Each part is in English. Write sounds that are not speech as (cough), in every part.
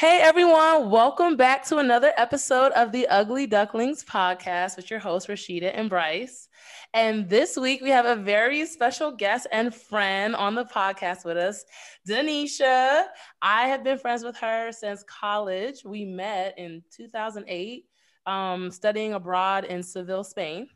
Hey everyone, welcome back to another episode of the Ugly Ducklings podcast with your hosts Rashida and Bryce. And this week we have a very special guest and friend on the podcast with us, Denisha. I have been friends with her since college. We met in 2008, um, studying abroad in Seville, Spain.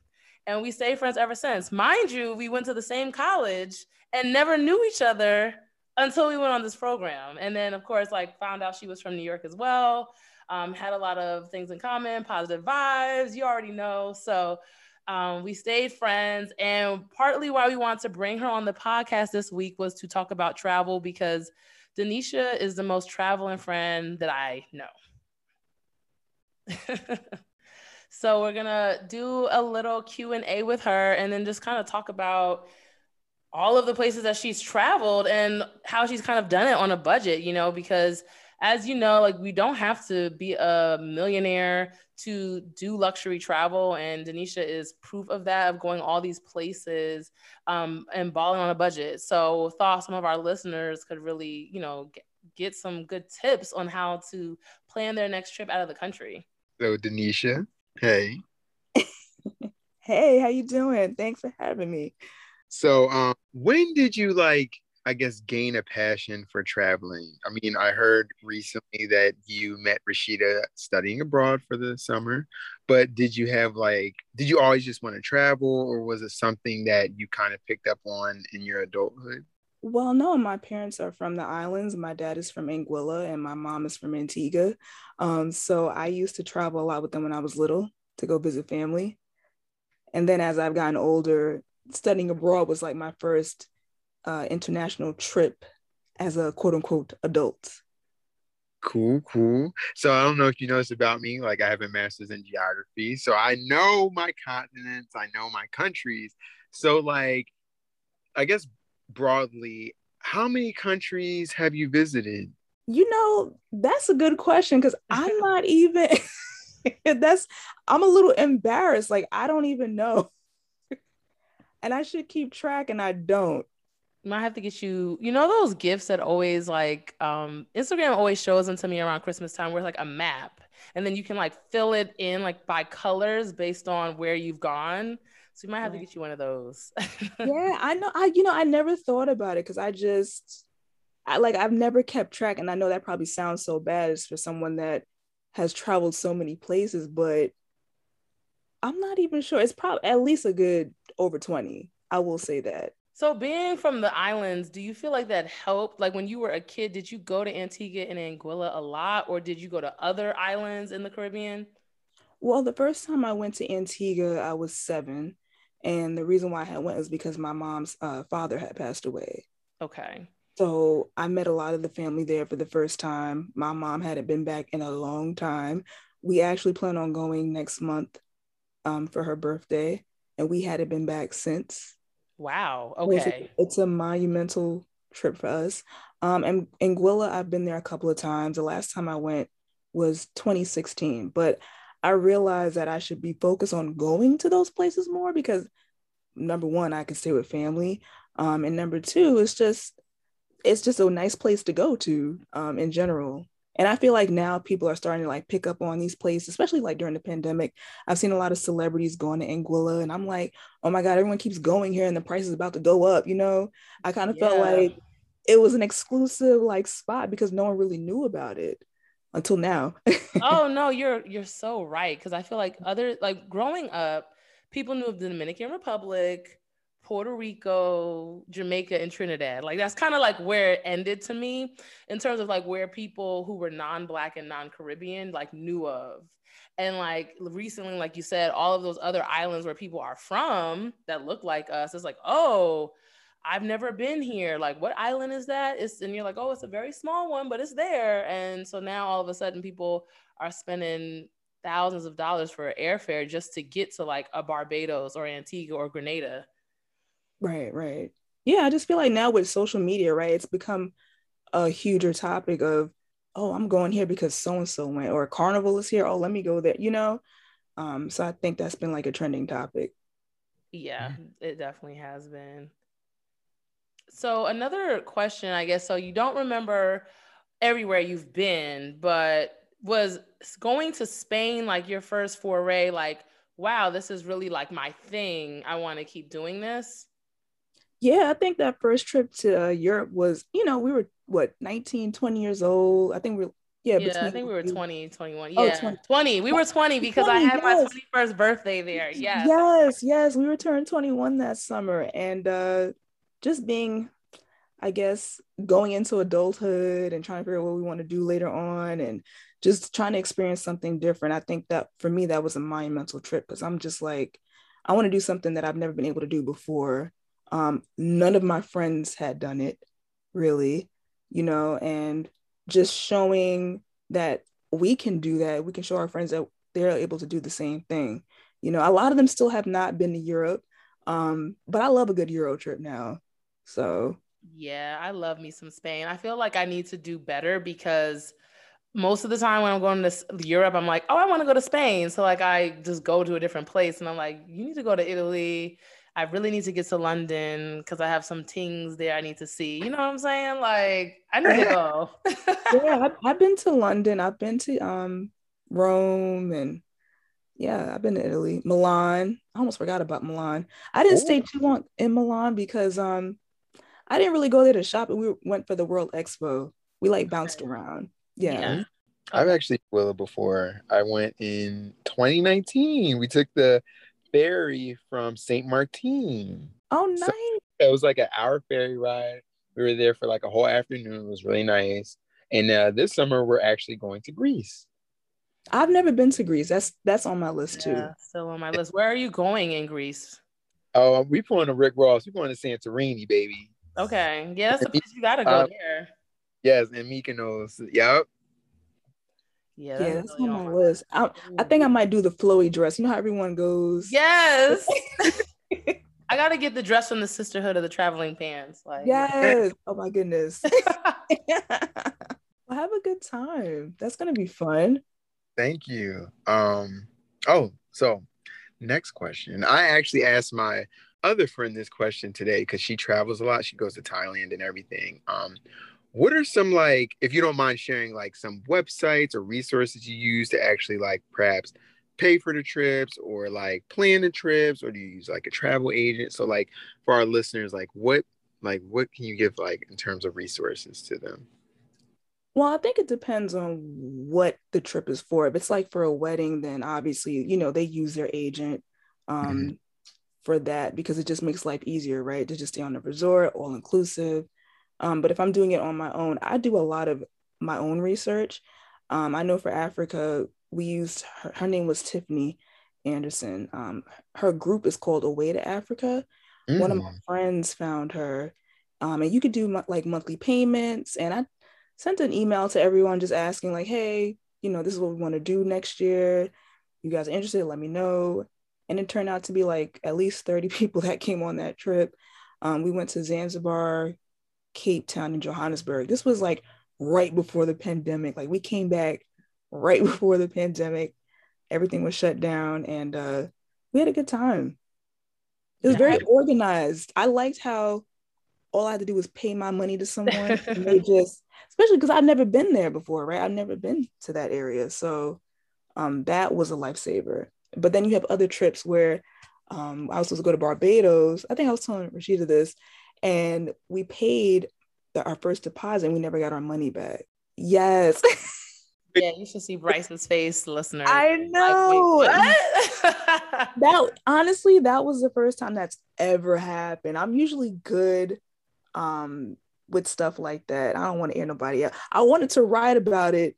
And we stayed friends ever since. Mind you, we went to the same college and never knew each other until we went on this program. And then, of course, like found out she was from New York as well. Um, had a lot of things in common, positive vibes. You already know. So um, we stayed friends. And partly why we wanted to bring her on the podcast this week was to talk about travel because Denisha is the most traveling friend that I know. (laughs) so we're gonna do a little Q and A with her, and then just kind of talk about all of the places that she's traveled and how she's kind of done it on a budget, you know, because as you know, like we don't have to be a millionaire to do luxury travel. And Denisha is proof of that, of going all these places um, and balling on a budget. So thought some of our listeners could really, you know, get, get some good tips on how to plan their next trip out of the country. So Denisha, hey. (laughs) hey, how you doing? Thanks for having me. So, um, when did you like, I guess, gain a passion for traveling? I mean, I heard recently that you met Rashida studying abroad for the summer, but did you have like, did you always just want to travel, or was it something that you kind of picked up on in your adulthood? Well, no, my parents are from the islands. My dad is from Anguilla and my mom is from Antigua. Um, so I used to travel a lot with them when I was little to go visit family. And then as I've gotten older, studying abroad was like my first uh, international trip as a quote unquote adult. Cool, cool. So I don't know if you know this about me. Like I have a master's in geography, so I know my continents, I know my countries. So like, I guess broadly, how many countries have you visited? You know, that's a good question because I'm (laughs) not even. (laughs) that's I'm a little embarrassed. Like I don't even know and I should keep track and I don't. I might have to get you, you know, those gifts that always like um Instagram always shows them to me around Christmas time where it's like a map and then you can like fill it in like by colors based on where you've gone. So you might have to get you one of those. (laughs) yeah, I know. I you know I never thought about it because I just I like I've never kept track, and I know that probably sounds so bad as for someone that has traveled so many places, but I'm not even sure. It's probably at least a good over 20. I will say that. So being from the islands, do you feel like that helped? Like when you were a kid, did you go to Antigua and Anguilla a lot or did you go to other islands in the Caribbean? Well, the first time I went to Antigua, I was seven. And the reason why I went is because my mom's uh, father had passed away. Okay. So I met a lot of the family there for the first time. My mom hadn't been back in a long time. We actually plan on going next month um, for her birthday, and we hadn't been back since. Wow. Okay. It's a, it's a monumental trip for us. Um, and Anguilla, I've been there a couple of times. The last time I went was 2016, but I realized that I should be focused on going to those places more because number one, I can stay with family. Um, and number two, it's just it's just a nice place to go to um, in general. And I feel like now people are starting to like pick up on these places, especially like during the pandemic. I've seen a lot of celebrities going to Anguilla, and I'm like, oh my God, everyone keeps going here and the price is about to go up. You know, I kind of yeah. felt like it was an exclusive like spot because no one really knew about it until now. (laughs) oh no, you're you're so right. Cause I feel like other like growing up, people knew of the Dominican Republic, Puerto Rico, Jamaica, and Trinidad. Like that's kind of like where it ended to me in terms of like where people who were non-black and non-Caribbean like knew of. And like recently, like you said, all of those other islands where people are from that look like us, it's like, oh, I've never been here. Like, what island is that? It's and you're like, oh, it's a very small one, but it's there. And so now all of a sudden people are spending thousands of dollars for airfare just to get to like a Barbados or Antigua or Grenada Right, right. Yeah, I just feel like now with social media, right, it's become a huger topic of, oh, I'm going here because so and so went, or Carnival is here. Oh, let me go there. You know, um, so I think that's been like a trending topic. Yeah, it definitely has been. So another question, I guess. So you don't remember everywhere you've been, but was going to Spain like your first foray? Like, wow, this is really like my thing. I want to keep doing this. Yeah, I think that first trip to uh, Europe was, you know, we were what 19, 20 years old. I think we are yeah, yeah I think we were 20, 21. Yeah, oh, 20. 20. We were 20 because 20, I had yes. my 21st birthday there. Yes. Yes, yes. We returned 21 that summer. And uh just being, I guess, going into adulthood and trying to figure out what we want to do later on and just trying to experience something different. I think that for me, that was a monumental trip because I'm just like, I want to do something that I've never been able to do before. Um, none of my friends had done it really, you know, and just showing that we can do that. We can show our friends that they're able to do the same thing. You know, a lot of them still have not been to Europe, um, but I love a good Euro trip now. So, yeah, I love me some Spain. I feel like I need to do better because most of the time when I'm going to Europe, I'm like, oh, I want to go to Spain. So, like, I just go to a different place and I'm like, you need to go to Italy. I really need to get to London because I have some things there I need to see. You know what I'm saying? Like I need to go. (laughs) yeah, I've, I've, been to London. I've been to um Rome and yeah, I've been to Italy, Milan. I almost forgot about Milan. I didn't Ooh. stay too long in Milan because um I didn't really go there to shop. We went for the World Expo. We like bounced around. Yeah. yeah. I've actually Willa before. I went in 2019. We took the ferry from St. Martin. Oh, nice. So it was like an hour ferry ride. We were there for like a whole afternoon. It was really nice. And uh, this summer, we're actually going to Greece. I've never been to Greece. That's that's on my list too. Yeah, still on my list. Where are you going in Greece? Oh, we pulling to Rick Ross. We're going to Santorini, baby. Okay. Yeah, that's the place you gotta go uh, there. Yes, and Mykonos. Yep. Yeah, that's, yeah, that's really on my list. I, I think I might do the flowy dress. You know how everyone goes. Yes. (laughs) (laughs) I gotta get the dress from the Sisterhood of the Traveling Pants. Like yes. (laughs) Oh my goodness. well, have a good time. That's gonna be fun. Thank you. Um. Oh, so next question. I actually asked my other friend this question today because she travels a lot. She goes to Thailand and everything. Um, what are some like if you don't mind sharing like some websites or resources you use to actually like perhaps pay for the trips or like plan the trips? Or do you use like a travel agent? So like for our listeners like what like what can you give like in terms of resources to them? Well i think it depends on what the trip is for. If it's like for a wedding then obviously you know they use their agent um mm-hmm. for that because it just makes life easier right to just stay on the resort all inclusive um, but if I'm doing it on my own, I do a lot of my own research. Um, I know for Africa, we used her, her name was Tiffany Anderson. Um, her group is called Away to Africa. Mm. One of my mm. friends found her, um, and you could do like monthly payments. And I sent an email to everyone just asking, like, hey, you know, this is what we want to do next year. You guys are interested? Let me know. And it turned out to be like at least 30 (laughs) people that came on that trip. Um, we went to Zanzibar, Cape Town and Johannesburg. This was like right before the pandemic. Like we came back right (laughs) before the pandemic. Everything was shut down and uh, we had a good time. It was very organized. I liked how all I had to do was pay my money to someone. and they (laughs) just, especially because I've never been there before, right? I've never been to that area. So um, that was a lifesaver. But then you have other trips where um, I was supposed to go to Barbados. I think I was telling Rashida this, and we paid the, our first deposit and we never got our money back. Yes. (laughs) yeah, you should see Bryce's face, listener. I know. Like, (laughs) that honestly, that was the first time that's ever happened. I'm usually good um with stuff like that. I don't want to hear nobody else. I wanted to write about it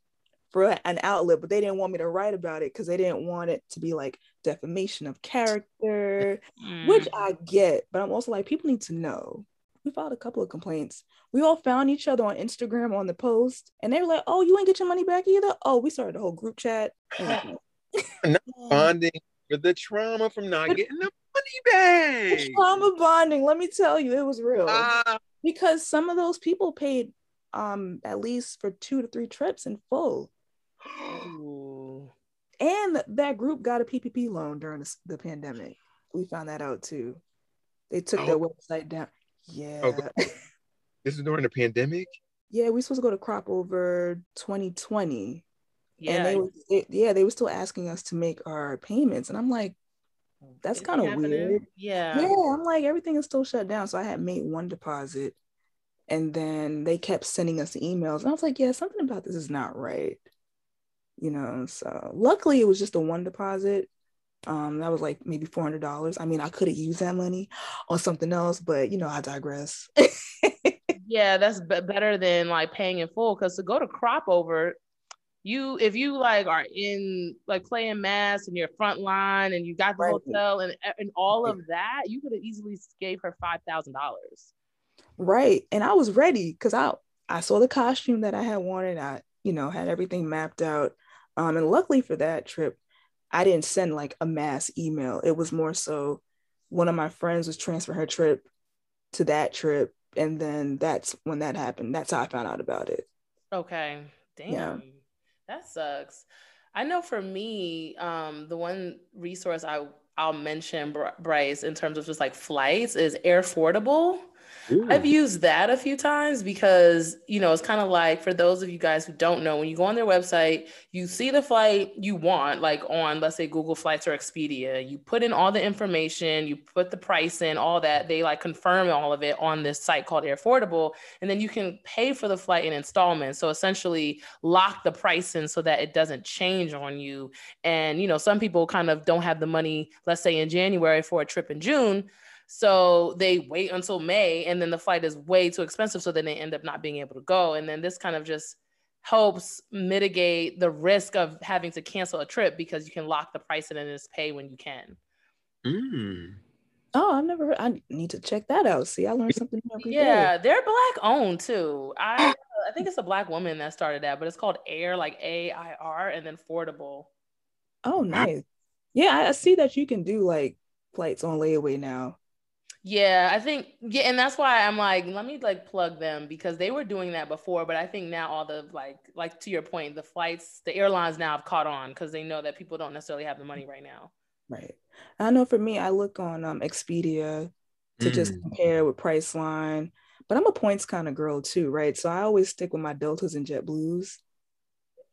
for an outlet, but they didn't want me to write about it because they didn't want it to be like defamation of character, (laughs) mm. which I get. But I'm also like, people need to know we filed a couple of complaints. We all found each other on Instagram on the post, and they were like, "Oh, you ain't get your money back either." Oh, we started a whole group chat. (laughs) not (laughs) bonding for the trauma from not getting the money back. The trauma bonding. Let me tell you, it was real uh, because some of those people paid um at least for two to three trips in full. (gasps) and that group got a PPP loan during the, the, pandemic. We found that out too. They took oh. their website down. Oh, yeah. Oh, this is during the pandemic. Yeah, we supposed to go to crop over 2020. Yeah. And they were it, yeah, they were still asking us to make our payments. And I'm like, that's kind of weird. Yeah. Yeah, I'm like, everything is still shut down. So I had made one deposit and then they kept sending us emails. And I was like, yeah, something about this is not right. You know, so luckily it was just a one deposit. Um, that was like maybe four hundred dollars. I mean, I could have used that money on something else, but you know, I digress. (laughs) Yeah, that's be- better than like paying in full. Because to go to crop over, you if you like are in like playing mass and you're front line and you got the Right. hotel and and all of that, you could have easily gave her five thousand dollars. right. And I was ready because I I saw the costume that I had wanted. I, you know, had everything mapped out. Um, and luckily for that trip, I didn't send like a mass email. It was more so one of my friends was transferring her trip to that trip. And then that's when that happened. That's how I found out about it. Okay. Damn. Yeah. That sucks. I know for me, um, the one resource I I'll mention, Bryce, in terms of just like flights is Airfordable. I've used that a few times because, you know, it's kind of like for those of you guys who don't know, when you go on their website, you see the flight you want, like on, let's say, Google Flights or Expedia. You put in all the information, you put the price in, all that. They like confirm all of it on this site called Airfordable. And then you can pay for the flight in installments. So essentially, lock the price in so that it doesn't change on you. And, you know, some people kind of don't have the money, let's say in January for a trip in June. So they wait until May and then the flight is way too expensive. So then they end up not being able to go. And then this kind of just helps mitigate the risk of having to cancel a trip because you can lock the price in and just pay when you can. Mm. Oh, I've never. I need to check that out. See, I learned something new every day. Yeah, they're black owned too. I I think it's a black woman that started that, but it's called Air, like A I R, and then Fordable. Oh, nice. Yeah, I- I see that you can do like flights on layaway now. Yeah, I think yeah, and that's why I'm like, let me like plug them because they were doing that before, but I think now all the like like to your point, the flights, the airlines now have caught on because they know that people don't necessarily have the money right now. Right. I know for me, I look on um, Expedia to just Mm. compare with Priceline, but I'm a points kind of girl too, right? So I always stick with my Deltas and JetBlues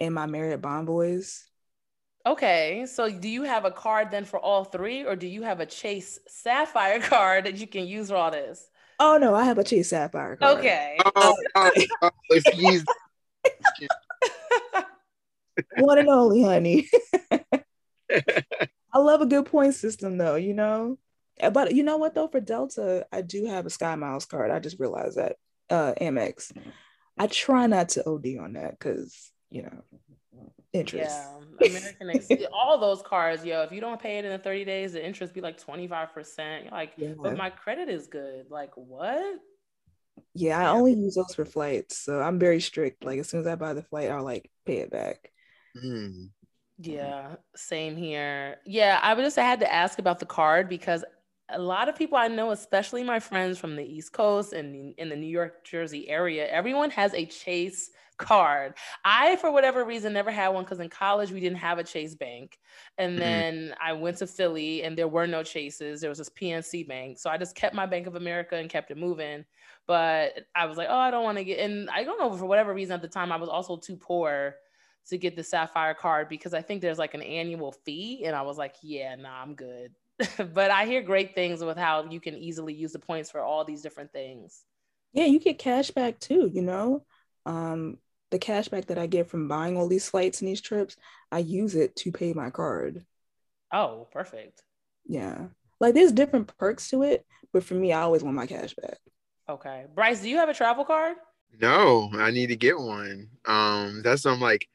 and my Marriott Bonvoys. Okay, so do you have a card then for all three, or do you have a Chase Sapphire (laughs) card that you can use for all this? Oh no, I have a Chase Sapphire card. Okay. (laughs) Oh, oh, oh, excuse One and only, honey. (laughs) I love a good point system though, you know. Uh, But you know what though, for Delta, I do have a Sky Miles card. I just realized that. Uh Amex. I try not to OD on that because you know interest. Yeah, (laughs) American Ex- all those cards, yo. If you don't pay it in the 30 days, the interest be like 25%. You're like, Yeah. but my credit is good. Like, what? Yeah, I only use those for flights. So I'm very strict. Like as soon as I buy the flight, I'll like pay it back. Mm. Yeah, same here. Yeah, I was just I had to ask about the card because a lot of people I know, especially my friends from the East Coast and in- in the New York, Jersey area, everyone has a Chase card. I, for whatever reason, never had one because in college we didn't have a Chase bank. And Mhm. then I went to Philly and there were no Chases. There was this PNC bank. So I just kept my Bank of America and kept it moving. But I was like, oh, I don't want to get, and I don't know for whatever reason at the time, I was also too poor to get the Sapphire card because I think there's like an annual fee. And I was like, yeah, nah, I'm good. (laughs) but I hear great things with how you can easily use the points for all these different things. Yeah, you get cash back too, you know. Um, the cash back that I get from buying all these flights and these trips, I use it to pay my card. Oh, perfect. Yeah. Like there's different perks to it, but for me, I always want my cash back. Okay. Bryce, do you have a travel card? No, I need to get one. Um, that's some like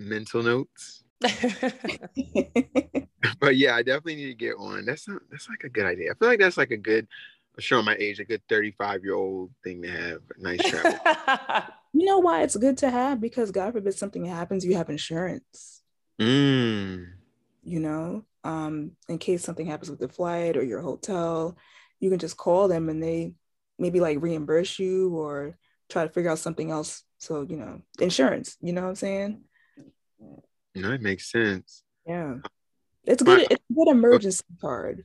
mental notes. (laughs) (laughs) (laughs) But yeah, I definitely need to get one. That's not, that's like a good idea. I feel like that's like a good, showing my age, a good 35 year old thing to have. A nice travel. You know why it's good to have? Because God forbid something happens, you have insurance, mm. you know, um, in case something happens with the flight or your hotel, you can just call them and they maybe like reimburse you or try to figure out something else. So, you know, insurance, you know what I'm saying? No, it makes sense. Yeah. It's good. It's a good emergency card.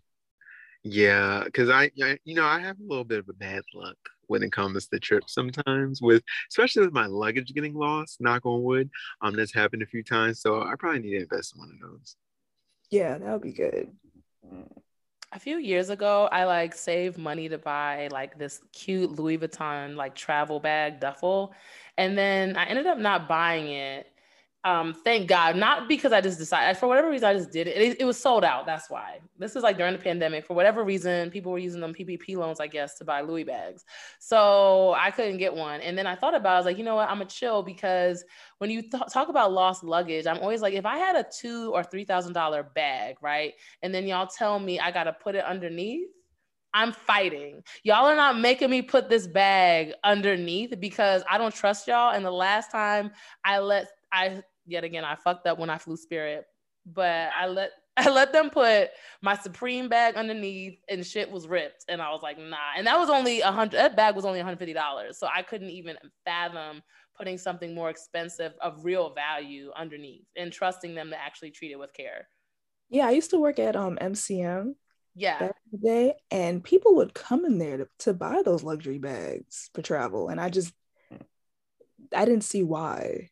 Yeah, because I, I, you know, I have a little bit of a bad luck when it comes to trips sometimes with especially with my luggage getting lost knock on wood um that's happened a few times so i probably need to invest in one of those. Yeah that would be good. A few years ago i like saved money to buy like this cute louis vuitton like travel bag duffel and then i ended up not buying it um, thank God, not because I just decided for whatever reason I just did it. it. It was sold out. That's why. This was like during the pandemic. For whatever reason, people were using them PPP loans, I guess, to buy Louis bags. So I couldn't get one. And then I thought about, it, I was like, you know what? I'm a chill because when you th- talk about lost luggage, I'm always like, if I had a two or three thousand dollar bag, right, and then y'all tell me I got to put it underneath. I'm fighting. Y'all are not making me put this bag underneath because I don't trust y'all. And the last time I let I yet again, I fucked up when I flew Spirit, but I let (laughs) I let them put my Supreme bag underneath and shit was ripped. And I was like, nah. And that was only a hundred, that bag was only $150. So I couldn't even fathom putting something more expensive of real value underneath and trusting them to actually treat it with care. Yeah, I used to work at um MCM. Yeah. Back in the day, and people would come in there to, to buy those luxury bags for travel. And I just I didn't see why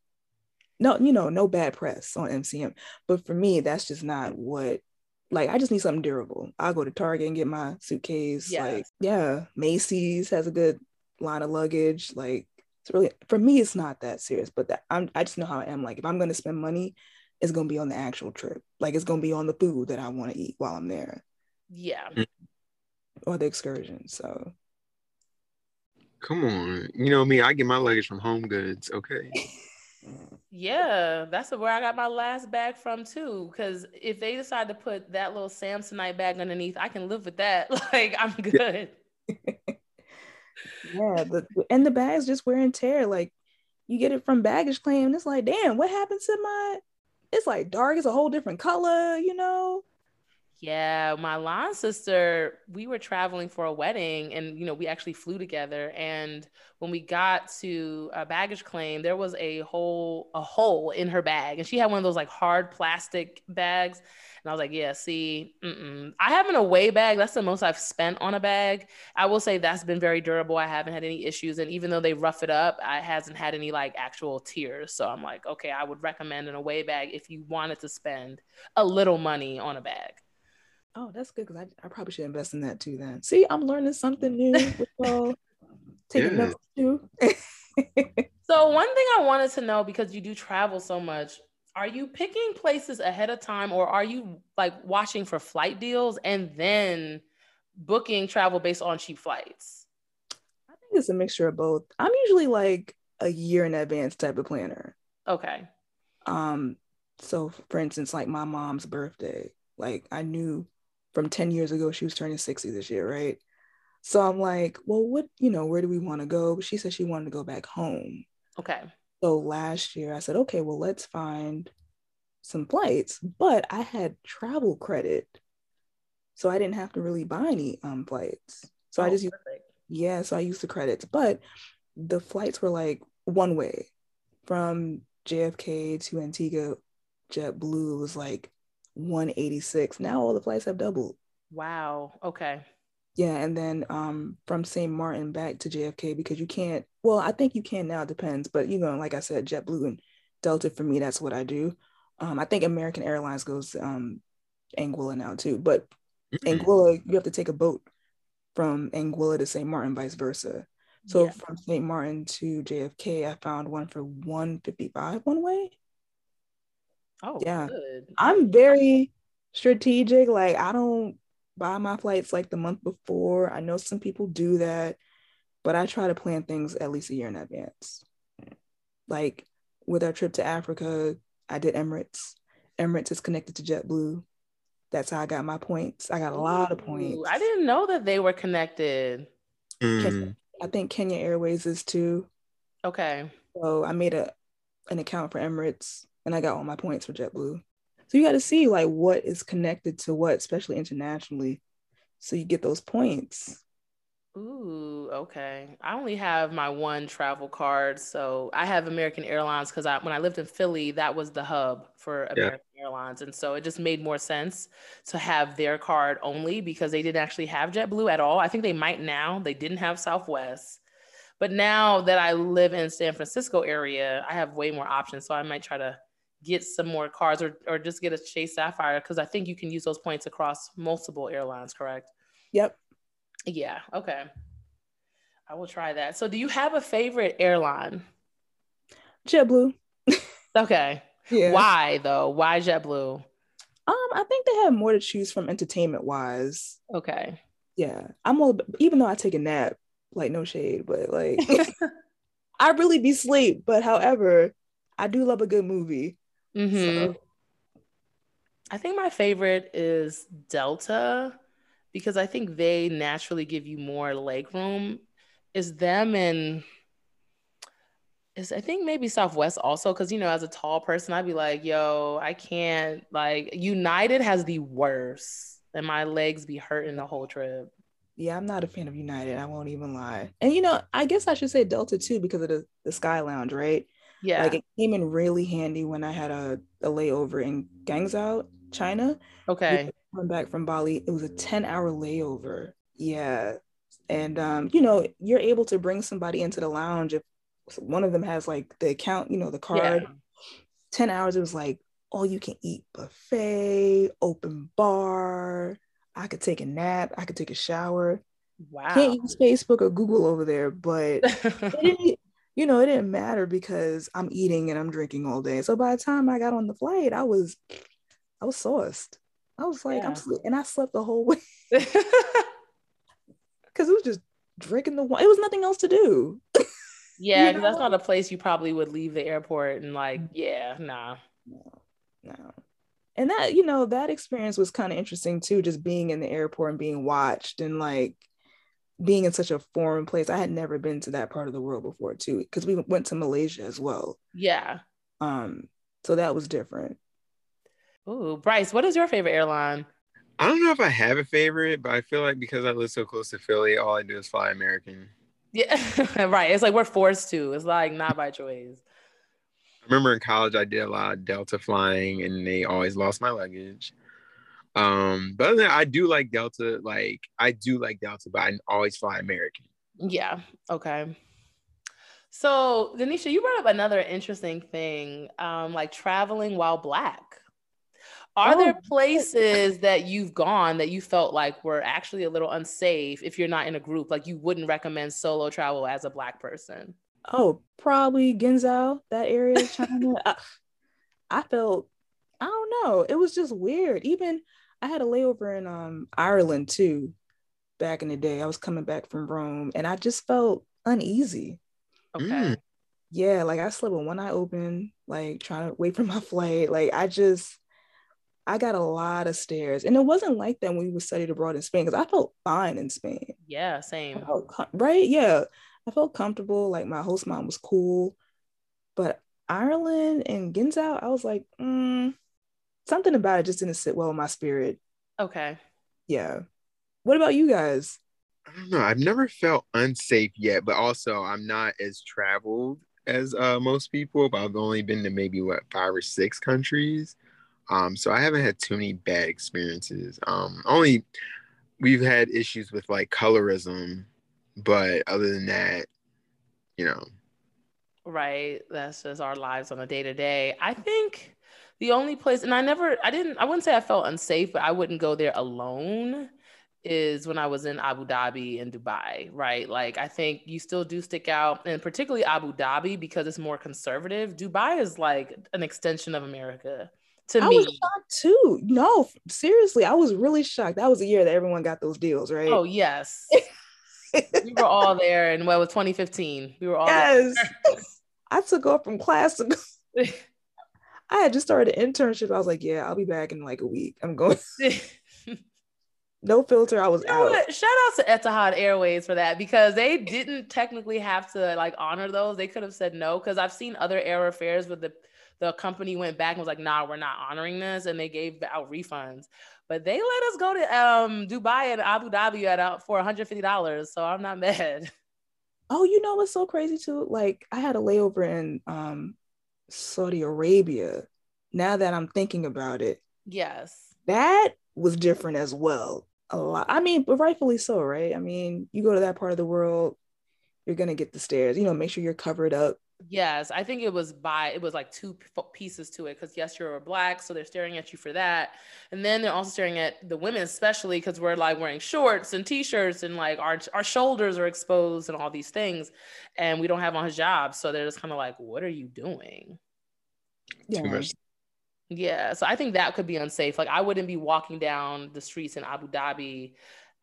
no, you know, no bad press on MCM. But for me, that's just not what like I just need something durable. I'll go to Target and get my suitcase. Yes. Like, yeah, Macy's has a good line of luggage. Like it's really for me, it's not that serious, but that I'm I just know how I am. Like if I'm gonna spend money, it's gonna be on the actual trip. Like it's gonna be on the food that I want to eat while I'm there. Yeah. Mm. Or the excursion. So come on. You know me, I get my luggage from home goods, okay. (laughs) Yeah, that's where I got my last bag from too. Because if they decide to put that little Samsonite bag underneath, I can live with that. (laughs) Like I'm good. (laughs) yeah, the and the bags just wear and tear. Like you get it from baggage claim, and it's like, damn, what happened to my? It's like dark. It's a whole different color, you know. Yeah, my line sister, we were traveling for a wedding and you know, we actually flew together and when we got to a baggage claim, there was a hole a hole in her bag and she had one of those like hard plastic bags and I was like, yeah, see, mm-mm. I have an away bag. That's the most I've spent on a bag. I will say that's been very durable. I haven't had any issues. And even though they rough it up, I hasn't had any like actual tears. So I'm like, okay, I would recommend an away bag if you wanted to spend a little money on a bag. Oh, that's good because I, I probably should invest in that too. Then see, I'm learning something new. With, (laughs) taking yeah. notes too. (laughs) so one thing I wanted to know because you do travel so much, are you picking places ahead of time or are you like watching for flight deals and then booking travel based on cheap flights? I think it's a mixture of both. I'm usually like a year in advance type of planner. Okay. Um, so for instance, like my mom's birthday, like I knew from 10 years ago. She was turning 60 this year, right? So I'm like, well, what, you know, where do we want to go? She said she wanted to go back home. Okay. So last year I said, okay, well, let's find some flights. But I had travel credit. So I didn't have to really buy any um flights. So oh, I just used, yeah, so I used the credits. But the flights were like one way from JFK to Antigua JetBlue was like 186. Now all the flights have doubled. Wow. Okay. Yeah, and then um, from St. Martin back to JFK because you can't. Well, I think you can now. Depends, but you know, like I said, JetBlue and Delta for me, that's what I do. Um, I think American Airlines goes um, Anguilla now too, but mm-hmm. Anguilla you have to take a boat from Anguilla to St. Martin, vice versa. So yeah. from St. Martin to JFK, I found one for 155 one way. Oh, yeah. Good. I'm very strategic. Like I don't buy my flights like the month before. I know some people do that, but I try to plan things at least a year in advance. Like with our trip to Africa, I did Emirates. Emirates is connected to JetBlue. That's how I got my points. I got a lot of points. I didn't know that they were connected. Mm. I think Kenya Airways is too. Okay. So I made a an account for Emirates and I got all my points for JetBlue. So you got to see like what is connected to what, especially internationally, so you get those points. Ooh, okay. I only have my one travel card, so I have American Airlines because I when I lived in Philly, that was the hub for American yeah. airlines. And so it just made more sense to have their card only because they didn't actually have JetBlue at all. I think they might now. They didn't have Southwest. But now that I live in San Francisco area, I have way more options. So I might try to get some more cards or, or just get a Chase Sapphire because I think you can use those points across multiple airlines, correct? Yep. Yeah. Okay. I will try that. So do you have a favorite airline? JetBlue. Okay. (laughs) Yeah. Why though? Why JetBlue? Um, I think they have more to choose from entertainment wise. Okay. Yeah. I'm all even though I take a nap, like no shade, but like (laughs) (laughs) I really be sleep. But however, I do love a good movie. Mm-hmm. So. I think my favorite is Delta because I think they naturally give you more leg room. Is them and is I think maybe Southwest also because you know as a tall person I'd be like yo I can't like United has the worst and my legs be hurting the whole trip. Yeah, I'm not a fan of United. I won't even lie. And you know, I guess I should say Delta too because of the, the Sky Lounge, right? Yeah. Like it came in really handy when I had a, a layover in Guangzhou, China. Okay. Coming back from Bali, it was a 10 hour layover. Yeah. And um, you know, you're able to bring somebody into the lounge if one of them has like the account, you know, the card. Yeah. 10 hours, it was like all you can eat buffet, open bar. I could take a nap, I could take a shower. Wow. Can't use Facebook or Google over there, but (laughs) you know, it didn't matter because I'm eating and I'm drinking all day. So by the time I got on the flight, I was I was sauced. I was like, yeah. I'm sleep and I slept the whole way. (laughs) Cause it was just drinking the wine. It was nothing else to do. (laughs) Yeah, you know? that's not a place you probably would leave the airport and like, mm. yeah, nah. No, no. And that, you know, that experience was kind of interesting too, just being in the airport and being watched and like being in such a foreign place. I had never been to that part of the world before too, because we went to Malaysia as well. Yeah. Um, so that was different. Ooh, Bryce, what is your favorite airline? I don't know if I have a favorite, but I feel like because I live so close to Philly, all I do is fly American. Yeah, (laughs) right. It's like we're forced to. It's like not by choice. I remember in college I did a lot of Delta flying and they always lost my luggage. Um, but other than that, I do like Delta, like I do like Delta, but I always fly American. Yeah. Okay. So Denisha, you brought up another interesting thing, um, like traveling while black. Are oh, there places that you've gone that you felt like were actually a little unsafe if you're not in a group? Like you wouldn't recommend solo travel as a black person? Oh, probably Guangzhou, that area, of (laughs) China. I, I felt, I don't know, it was just weird. Even I had a layover in um Ireland too, back in the day. I was coming back from Rome, and I just felt uneasy. Okay. Mm. Yeah, like I slept with one eye open, like trying to wait for my (laughs) flight. Like I just I got a lot of stares. And it wasn't like that when we were studied abroad in Spain because I felt fine in Spain. Yeah, same. Com- right? Yeah. I felt comfortable. Like my host mom was cool. But Ireland and Guangzhou, I was like, mm, something about it just didn't sit well in my spirit. Okay. Yeah. What about you guys? I don't know. I've never felt unsafe yet, but also I'm not as traveled as uh, most people. But I've only been to maybe what five or six countries. Um, so I haven't had too many bad experiences. Um, only we've had issues with like colorism, but other than that, you know. Right. That's just our lives on a day to day. I think the only place, and I never, I didn't, I wouldn't say I felt unsafe, but I wouldn't go there alone is when I was in Abu Dhabi and Dubai, right? Like I think you still do stick out, and particularly Abu Dhabi because it's more conservative. Dubai is like an extension of America to I me. was shocked too. No, seriously, I was really shocked. That was the year that everyone got those deals, right? Oh yes. (laughs) we were all there and well, it was 2015. We were all yes. (laughs) I took off from class to go. (laughs) I had just started an internship. I was like, yeah, I'll be back in like a week. I'm going. (laughs) no filter. I was you know out. What? Shout out to Etihad Airways for that because they didn't technically have to like honor those. They could have said no because I've seen other airfares with the the company went back and was like, nah, we're not honoring this. And they gave out refunds. But they let us go to um, Dubai and Abu Dhabi at uh, for $150. So I'm not (laughs) mad. Oh, you know what's so crazy too? Like I had a layover in um, Saudi Arabia now that I'm thinking about it, Yes. that was different as well. A lot. I mean, but rightfully so, right? I mean, you go to that part of the world, you're gonna get the stares. You know, make sure you're covered up. Yes, I think it was by it was like two p- pieces to it because yes, you're a black, so they're staring at you for that, and then they're also staring at the women, especially because we're like wearing shorts and t-shirts and like our our shoulders are exposed and all these things, and we don't have on hijab, so they're just kind of like, what are you doing? Too much. Yeah, so I think that could be unsafe. Like I wouldn't be walking down the streets in Abu Dhabi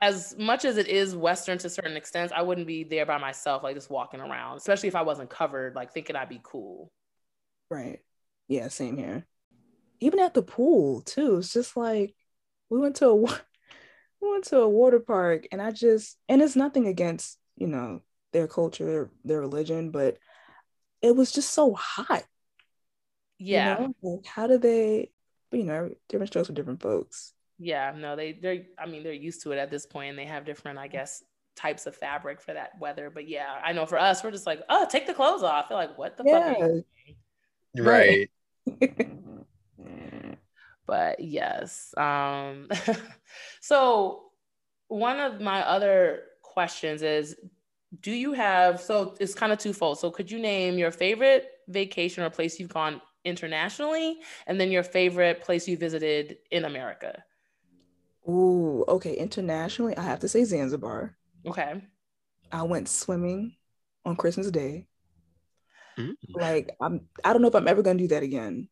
as much as it is western to certain extents. I wouldn't be there by myself like just walking around, especially if I wasn't covered like thinking I'd be cool. Right. Yeah, same here. Even at the pool too. It's just like we went to a (laughs) we went to a water park and I just and it's nothing against, you know, their culture, their, their religion, but it was just so hot. you Yeah. know? Like how do they you know, different strokes for different folks. Yeah, no, they they're I mean they're used to it at this point and they have different, I guess, types of fabric for that weather. But yeah, I know for us, we're just like, oh, take the clothes off. They're like, what the fuck? Are you Yeah. Right. (laughs) but yes um (laughs) so one of my other questions is do you have so it's kind of twofold so could you name your favorite vacation or place you've gone internationally and then your favorite place you visited in america Ooh, okay. Internationally, I have to say Zanzibar. okay I went swimming on Christmas Day. Mm. Like I'm I don't know if I'm ever gonna do that again.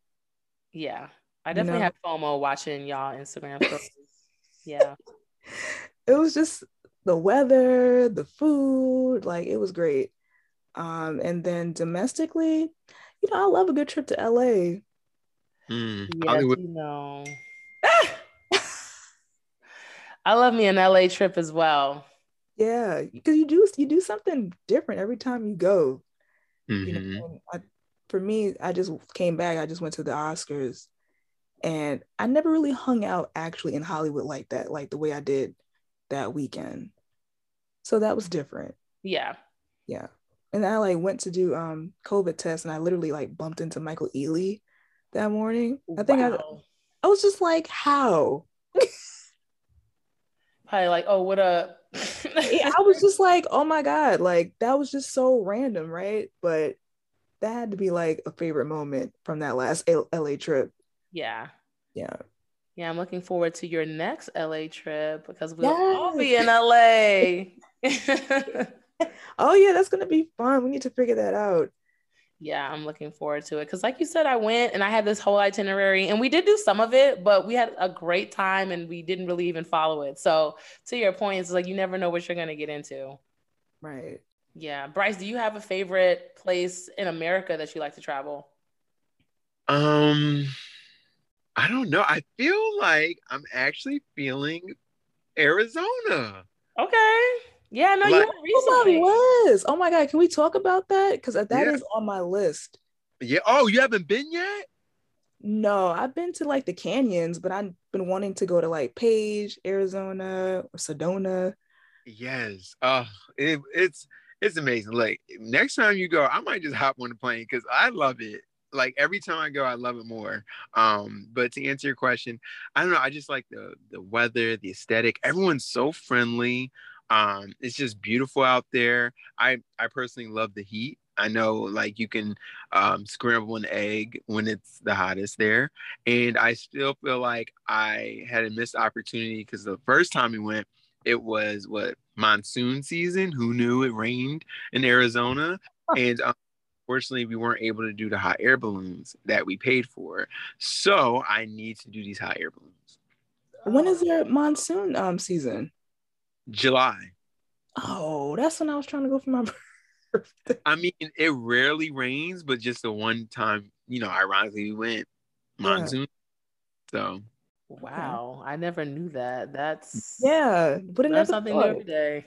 yeah i You definitely know? have fomo watching y'all instagram stories (laughs) yeah It was just the weather, the food, like it was great. Um, and then domestically, you know, I love a good trip to LA. Mm. yes, Hollywood. you know i love me an la trip as well Yeah, because you do you do something different every time you go. You Mhm. know, I, for me, I just came back. I just went to the Oscars, and I never really hung out actually in Hollywood like that, like the way I did that weekend. So that was different. yeah Yeah. And I like went to do um COVID tests, and I literally like bumped into Michael Ealy that morning. I think I, I was just like, how? Probably like, oh, what up? I was just like, oh my God, like that was just so random, right? But that had to be like a favorite moment from that last L- LA trip. yeah. Yeah. Yeah, I'm looking forward to your next LA trip because we'll all be in LA. (laughs) Oh yeah, that's gonna be fun. We need to figure that out. Yeah, I'm looking forward to it. Because, like you said, I went and I had this whole itinerary, and we did do some of it, but we had a great time and we didn't really even follow it. So, to your point, it's like you never know what you're going to get into. Right. Yeah. Bryce, do you have a favorite place in America that you like to travel? Um, I don't know. I feel like I'm actually feeling Arizona. Okay. Yeah, no, you Like- went Oh recently. my was. Oh my God, can we talk about that? Because that is Yeah. on my list. Yeah. Oh, you haven't been yet? No, I've been to like the canyons, but I've been wanting to go to like Page, Arizona, or Sedona. Yes. Oh, it, it's it's amazing. Like next time you go, I might just hop on the plane because I love it. Like every time I go, I love it more. Um, but to answer your question, I don't know. I just like the the weather, the aesthetic. Everyone's so friendly. Um, it's just beautiful out there. I I personally love the heat. I know like you can um, scramble an egg when it's the hottest there, and I still feel like I had a missed opportunity because the first time we went, it was what monsoon season. Who knew it rained in Arizona? And um, unfortunately, we weren't able to do the hot air balloons that we paid for. So I need to do these hot air balloons. When is your monsoon um season? July. Oh, that's when I was trying to go for my (laughs) birthday. I mean, it rarely rains, but just the one time, you know, ironically, we went monsoon. So Wow, I never knew that. That's Yeah, but it learn something new thought. every day.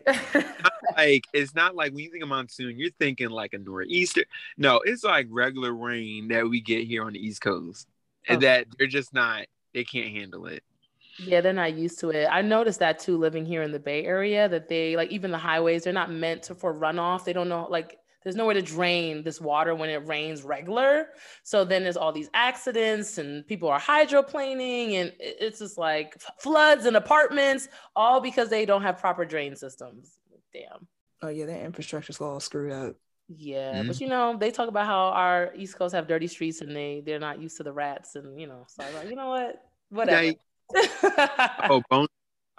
like it's not like when you think of monsoon, you're thinking like a nor'easter. No, it's like regular rain that we get here on the East Coast. And Okay. that they're just not they can't handle it. Yeah, they're not used to it. I noticed that too, living here in the Bay Area. That they like even the highways, they're not meant to for runoff. They don't know like there's nowhere to drain this water when it rains regular. So then there's all these accidents and people are hydroplaning and it's just like floods and apartments, all because they don't have proper drain systems. Damn. Oh yeah, that infrastructure's all screwed up. Yeah, mm-hmm. but you know, they talk about how our East Coast have dirty streets and they they're not used to the rats and you know, so I was like, you know what? Whatever. Oh, bone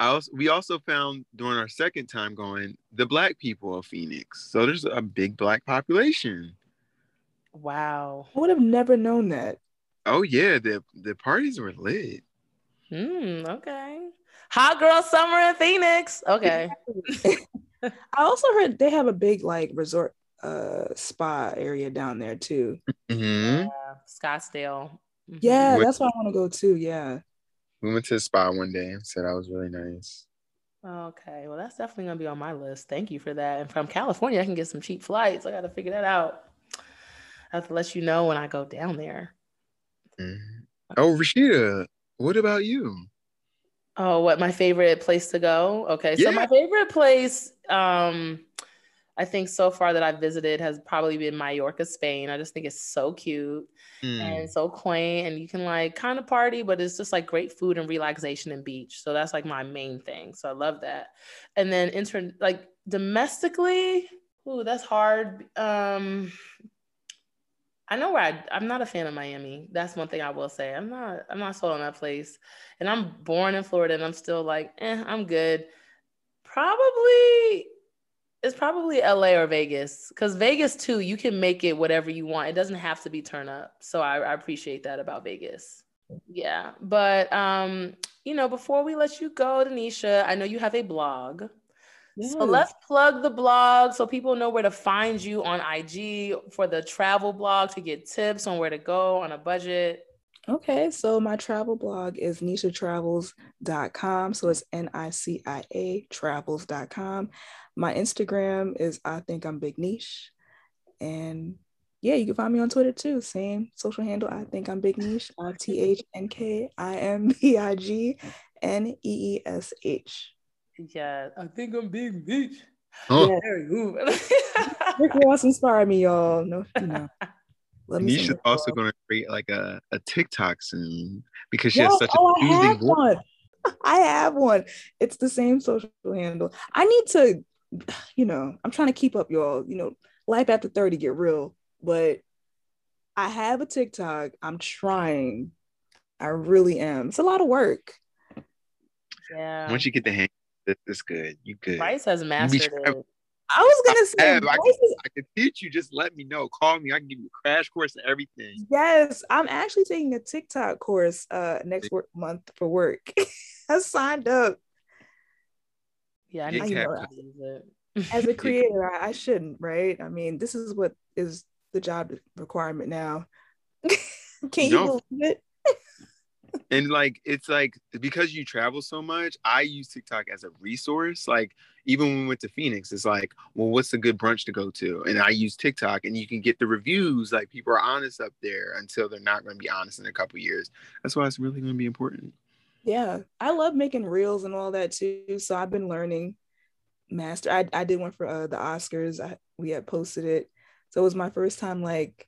I also we also found during our second time going the black people of Phoenix. So there's a big black population. Wow. I would have never known that. Oh yeah, the the parties were lit. Hmm, okay. Hot girl summer in Phoenix. Okay. (laughs) I also heard they have a big like resort uh spa area down there too. Mm-hmm. Yeah, Scottsdale. Mm-hmm. Yeah, that's why I want to go too. Yeah. We went to the spa one day and said that was really nice. Okay, well, that's definitely gonna be on my list. Thank you for that. And from California, I can get some cheap flights. I got to figure that out. I have to let you know when I go down there. Mm-hmm. Oh, Rashida, what about you? Oh, what my favorite place to go? Okay, yeah. so my favorite place, um, I think so far that I've visited has probably been Mallorca, Spain. I just think it's so cute mm. and so quaint, and you can like kind of party, but it's just like great food and relaxation and beach. So that's like my main thing. So I love that. And then inter like domestically, ooh, that's hard. Um, I know where I, I'm not a fan of Miami. That's one thing I will say. I'm not. I'm not sold on that place. And I'm born in Florida, and I'm still like, eh, I'm good. Probably it's probably LA or Vegas because Vegas too, you can make it whatever you want. It doesn't have to be turn up. So I, I appreciate that about Vegas. Yeah, but um, you know, before we let you go, Denisha, I know you have a blog. Yes. So let's plug the blog so people know where to find you on IG for the travel blog to get tips on where to go on a budget. Okay, so my travel blog is niciatravels.com. So it's N I C I A travels.com. My Instagram is I think I'm Big Neesh. And yeah, you can find me on Twitter too. Same social handle. I think I'm Big Neesh. (laughs) T H N K I M B I G N E E S H. Yeah, I think I'm Big Neesh. Oh. Yeah. Rick Ross inspired me, y'all. No, you know. (laughs) Let me Nicia's also going to create like a, a TikTok soon because she has such oh, a I have one. (laughs) I have one. It's the same social handle. I need to you know, I'm trying to keep up, y'all. You know, life after 30 get real, but I have a TikTok. I'm trying. I really am. It's a lot of work. Yeah. Once you get the hang, it's good. You good. Bryce has mastered it. I was gonna say, I, have, I, can, I, can, teach you. Just let me know. Call me. I can give you a crash course and everything. Yes, I'm actually taking a TikTok course uh next work month for work. (laughs) I signed up. Yeah, I need to use it. As a (laughs) creator, I, I shouldn't, right? I mean, this is what is the job requirement now. (laughs) Can you no. believe it? And like it's like because you travel so much i use tiktok as a resource like even when we went to phoenix it's like well what's a good brunch to go to and i use tiktok and you can get the reviews like people are honest up there until they're not going to be honest in a couple years that's why it's really going to be important yeah, I love making reels and all that too. So I've been learning master. I, I did one for uh, the Oscars. I, we had posted it. So it was my first time like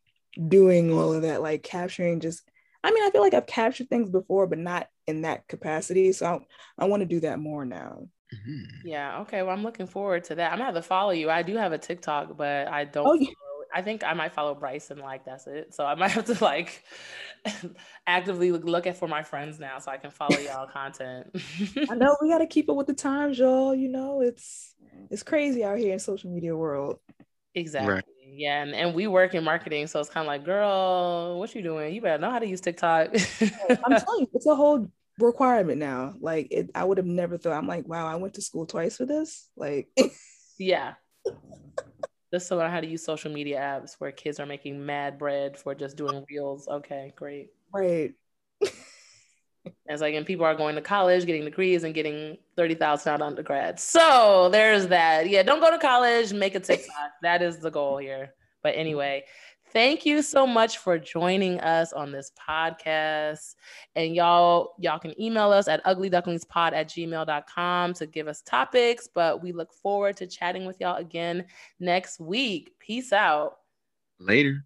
doing all of that, like capturing just, I mean, I feel like I've captured things before, but not in that capacity. So I, I want to do that more now. Mm-hmm. Yeah. Okay. Well, I'm looking forward to that. I'm gonna have to follow you. I do have a TikTok, but I don't. Oh, yeah. I think I might follow Bryson. Like that's it. So I might have to like (laughs) actively look at for my friends now, so I can follow (laughs) y'all content. I (laughs) know we got to keep up with the times, y'all. You know, it's it's crazy out here in social media world. Exactly. Right. Yeah, and, and we work in marketing, so it's kind of like, girl, what you doing? You better know how to use TikTok. I'm (laughs) telling you, it's a whole requirement now. Like, it, I would have never thought. I'm like, wow, I went to school twice for this. Like, (laughs) yeah just to learn how to use social media apps where kids are making mad bread for just doing reels. Okay, great. Right. (laughs) it's like, and people are going to college, getting degrees, and getting thirty thousand out undergrad. So there's that. Yeah, don't go to college. Make a TikTok. (laughs) that is the goal here. But anyway, Thank you so much for joining us on this podcast. And y'all, y'all can email us at uglyducklingspod at gmail.com to give us topics. But we look forward to chatting with y'all again next week. Peace out. Later.